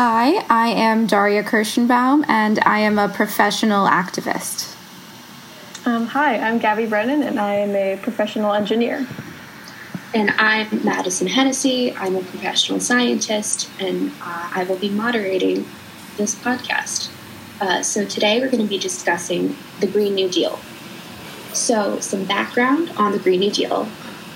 Hi, I am Daria Kirschenbaum, and I am a professional activist. Um, hi, I'm Gabby Brennan, and I am a professional engineer. And I'm Madison Hennessy. I'm a professional scientist, and uh, I will be moderating this podcast. Uh, so today we're going to be discussing the Green New Deal. So, some background on the Green New Deal.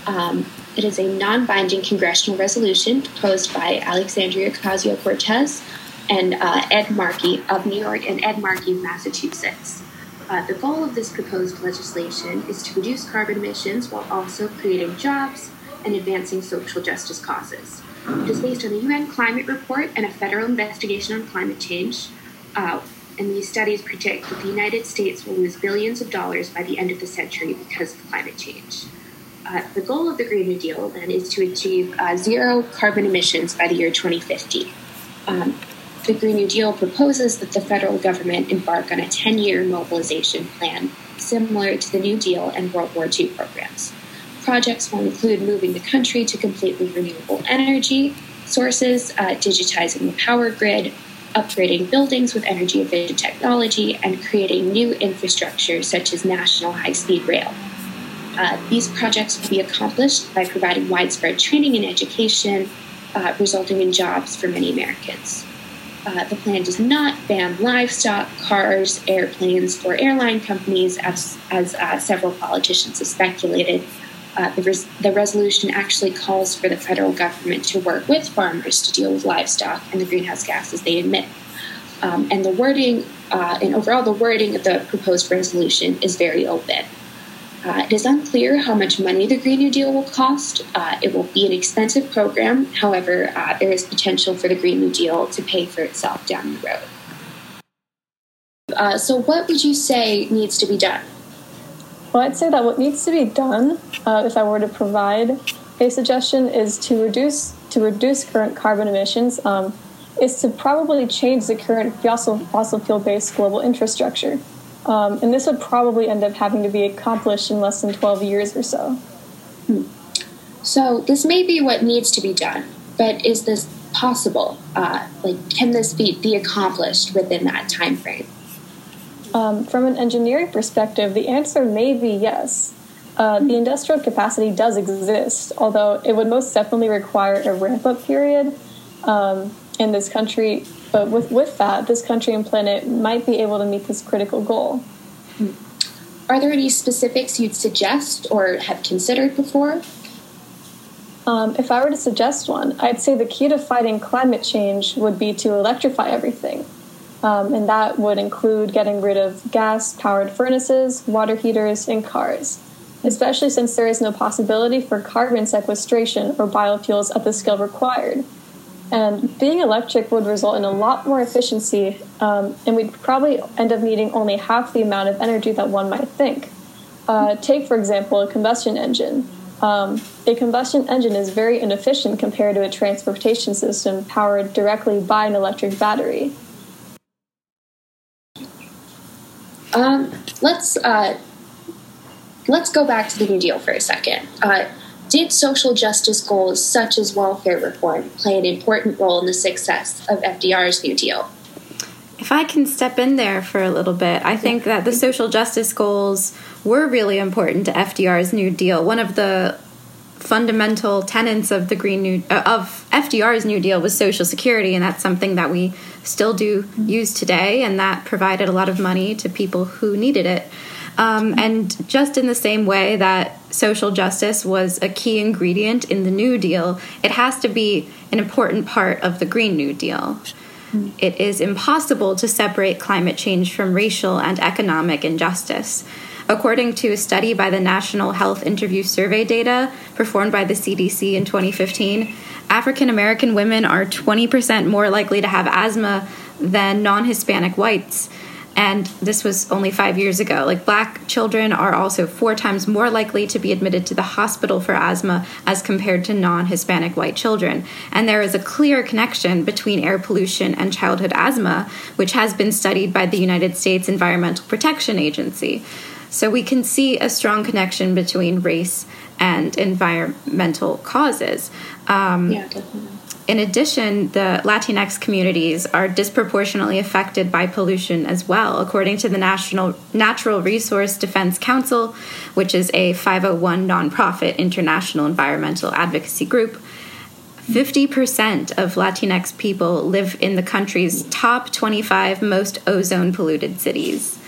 Um, it is a non binding congressional resolution proposed by Alexandria Ocasio Cortez and uh, Ed Markey of New York and Ed Markey of Massachusetts. Uh, the goal of this proposed legislation is to reduce carbon emissions while also creating jobs and advancing social justice causes. It is based on the UN Climate Report and a federal investigation on climate change. Uh, and these studies predict that the United States will lose billions of dollars by the end of the century because of climate change. Uh, the goal of the Green New Deal then is to achieve uh, zero carbon emissions by the year 2050. Um, the Green New Deal proposes that the federal government embark on a 10 year mobilization plan similar to the New Deal and World War II programs. Projects will include moving the country to completely renewable energy sources, uh, digitizing the power grid, upgrading buildings with energy efficient technology, and creating new infrastructure such as national high speed rail. Uh, these projects will be accomplished by providing widespread training and education, uh, resulting in jobs for many Americans. Uh, the plan does not ban livestock, cars, airplanes, or airline companies, as, as uh, several politicians have speculated. Uh, the, res- the, resolution actually calls for the federal government to work with farmers to deal with livestock and the greenhouse gases they emit. Um, and the wording, uh, and overall, the wording of the proposed resolution is very open. Uh, it is unclear how much money the Green New Deal will cost. Uh, it will be an expensive program. However, uh, there is potential for the Green New Deal to pay for itself down the road. Uh, so, what would you say needs to be done? Well, I'd say that what needs to be done, uh, if I were to provide a suggestion, is to reduce to reduce current carbon emissions. Um, is to probably change the current fossil fossil fuel based global infrastructure. Um, and this would probably end up having to be accomplished in less than 12 years or so. Hmm. So, this may be what needs to be done, but is this possible? Uh, like, can this be, be accomplished within that time frame? Um, from an engineering perspective, the answer may be yes. Uh, the industrial capacity does exist, although it would most definitely require a ramp up period. Um, in this country but with, with that, this country and planet might be able to meet this critical goal. Are there any specifics you'd suggest or have considered before? Um, if I were to suggest one, I'd say the key to fighting climate change would be to electrify everything. Um, and that would include getting rid of gas powered furnaces, water heaters, and cars, especially since there is no possibility for carbon sequestration or biofuels at the scale required. And being electric would result in a lot more efficiency, um, and we'd probably end up needing only half the amount of energy that one might think. Uh, take, for example, a combustion engine. Um, a combustion engine is very inefficient compared to a transportation system powered directly by an electric battery. Um, let's uh, let's go back to the New Deal for a second. Uh, did social justice goals such as welfare reform play an important role in the success of FDR's New Deal? If I can step in there for a little bit, I think that the social justice goals were really important to FDR's New Deal. One of the fundamental tenets of the Green New uh, of FDR's New Deal was Social Security, and that's something that we still do use today, and that provided a lot of money to people who needed it. Um, and just in the same way that social justice was a key ingredient in the New Deal, it has to be an important part of the Green New Deal. It is impossible to separate climate change from racial and economic injustice. According to a study by the National Health Interview Survey data performed by the CDC in 2015, African American women are 20% more likely to have asthma than non Hispanic whites and this was only five years ago. Like, black children are also four times more likely to be admitted to the hospital for asthma as compared to non Hispanic white children. And there is a clear connection between air pollution and childhood asthma, which has been studied by the United States Environmental Protection Agency. So we can see a strong connection between race and environmental causes. Um, yeah, definitely. In addition, the Latinx communities are disproportionately affected by pollution as well, according to the National Natural Resource Defense Council, which is a 501 nonprofit international environmental advocacy group. 50% of Latinx people live in the country's top 25 most ozone polluted cities.